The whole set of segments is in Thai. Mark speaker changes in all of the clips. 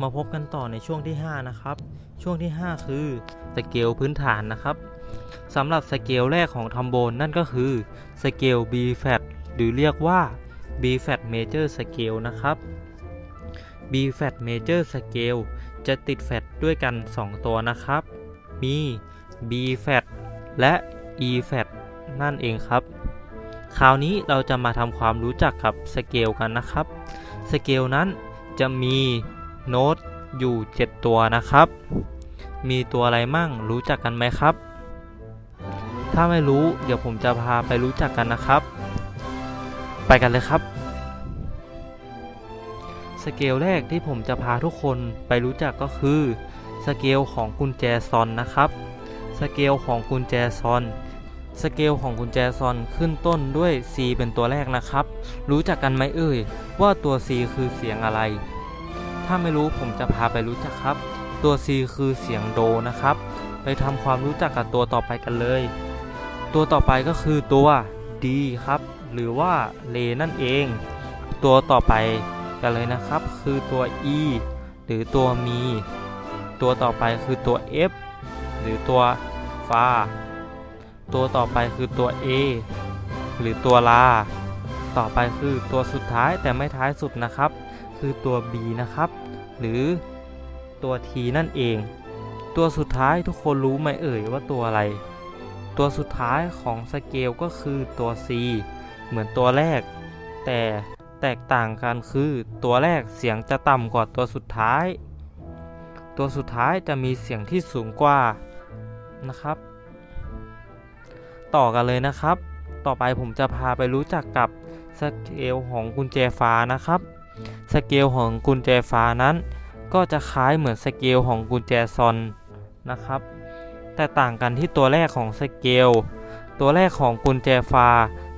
Speaker 1: มาพบกันต่อในช่วงที่ 5 นะครับ ช่วงที่ 5 คือสเกลพื้นฐานนะครับสำหรับสเกลแรกของทรอมโบนนั่นก็คือสเกล B flat หรือเรียกว่า B flat major scale นะครับ B flat major scale จะติดแฟตด้วยกัน 2 ตัวนะครับ มี B flat และ E flat นั่นเองครับ คราวนี้เราจะมาทำความรู้จักกับสเกลกันนะครับ สเกลนั้นจะมี โน้ตอยู่ 7 ตัวนะครับ มีตัวอะไรมั่งรู้จักกันไหมครับ ถ้าไม่รู้เดี๋ยวผมจะพาไปรู้จักกันนะครับ ไปกันเลยครับ สเกลแรกที่ผมจะพาทุกคนไปรู้จักก็คือสเกลของกุญแจซอลนะครับ สเกลของกุญแจซอลสเกลของกุญแจซอลขึ้นต้นด้วย C เป็นตัวแรกนะครับ รู้จักกันไหมเอ่ยว่าตัว C คือเสียงอะไร ถ้าไม่รู้ผมจะพาไปรู้จักครับ ตัว C คือเสียงโดนะครับ ไปทำความรู้จักกับตัวต่อไปกันเลย ตัวต่อไปก็คือตัว D ครับ หรือว่าเลนั่นเอง ตัวต่อไปกันเลยนะครับ คือตัว E หรือตัวมี ตัวต่อไปคือตัว F หรือตัวฟาตัวต่อไปคือตัว A หรือตัวลา ต่อไปคือตัวสุดท้ายแต่ไม่ท้ายสุดนะครับ คือตัว B นะครับ หรือตัว T นั่นเอง ตัวสุดท้ายทุกคนรู้ไหมเอ่ยว่าตัวอะไร ตัวสุดท้ายของสเกลก็คือตัว C เหมือนตัวแรก แต่แตกต่างกันคือตัวแรกเสียงจะต่ำกว่าตัวสุดท้าย ตัวสุดท้ายจะมีเสียงที่สูงกว่านะครับ ต่อกันเลยนะครับ ต่อไปผมจะพาไปรู้จักกับสเกลของกุญแจฟานะครับ สเกลของกุญแจฟานั้น ก็จะคล้ายเหมือนสเกลของกุญแจซอลนะครับ แต่ต่างกันที่ตัวแรกของสเกลตัวแรกของกุญแจฟา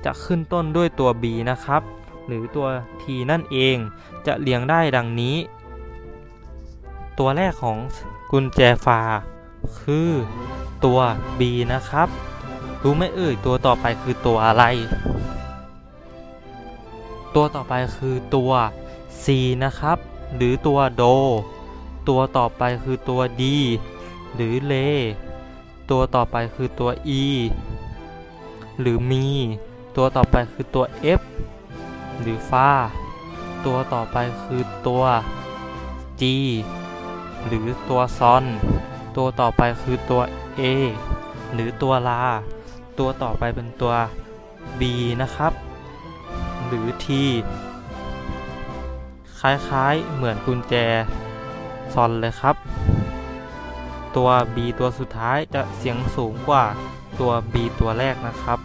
Speaker 1: จะขึ้นต้นด้วยตัว B นะครับ หรือตัว T นั่นเองจะเรียงได้ดังนี้ ตัวแรกของกุญแจฟ้าคือตัว B นะครับ รู้ไหมเอ่ยตัวต่อไปคือตัวอะไร ตัวต่อไปคือตัว C นะครับ หรือตัวโด ตัวต่อไปคือตัว D หรือเล ตัวต่อไปคือตัว E หรือมี ตัวต่อไปคือตัว F หรือฟาตัวต่อไปคือตัว G หรือตัวซอน ตัวต่อไปคือตัว A หรือตัวลา ตัวต่อไปเป็นตัว B นะครับ หรือ T คล้ายๆ เหมือนกุญแจซอนเลยครับ ตัว B ตัวสุดท้ายจะเสียงสูงกว่าตัว B ตัวแรกนะครับ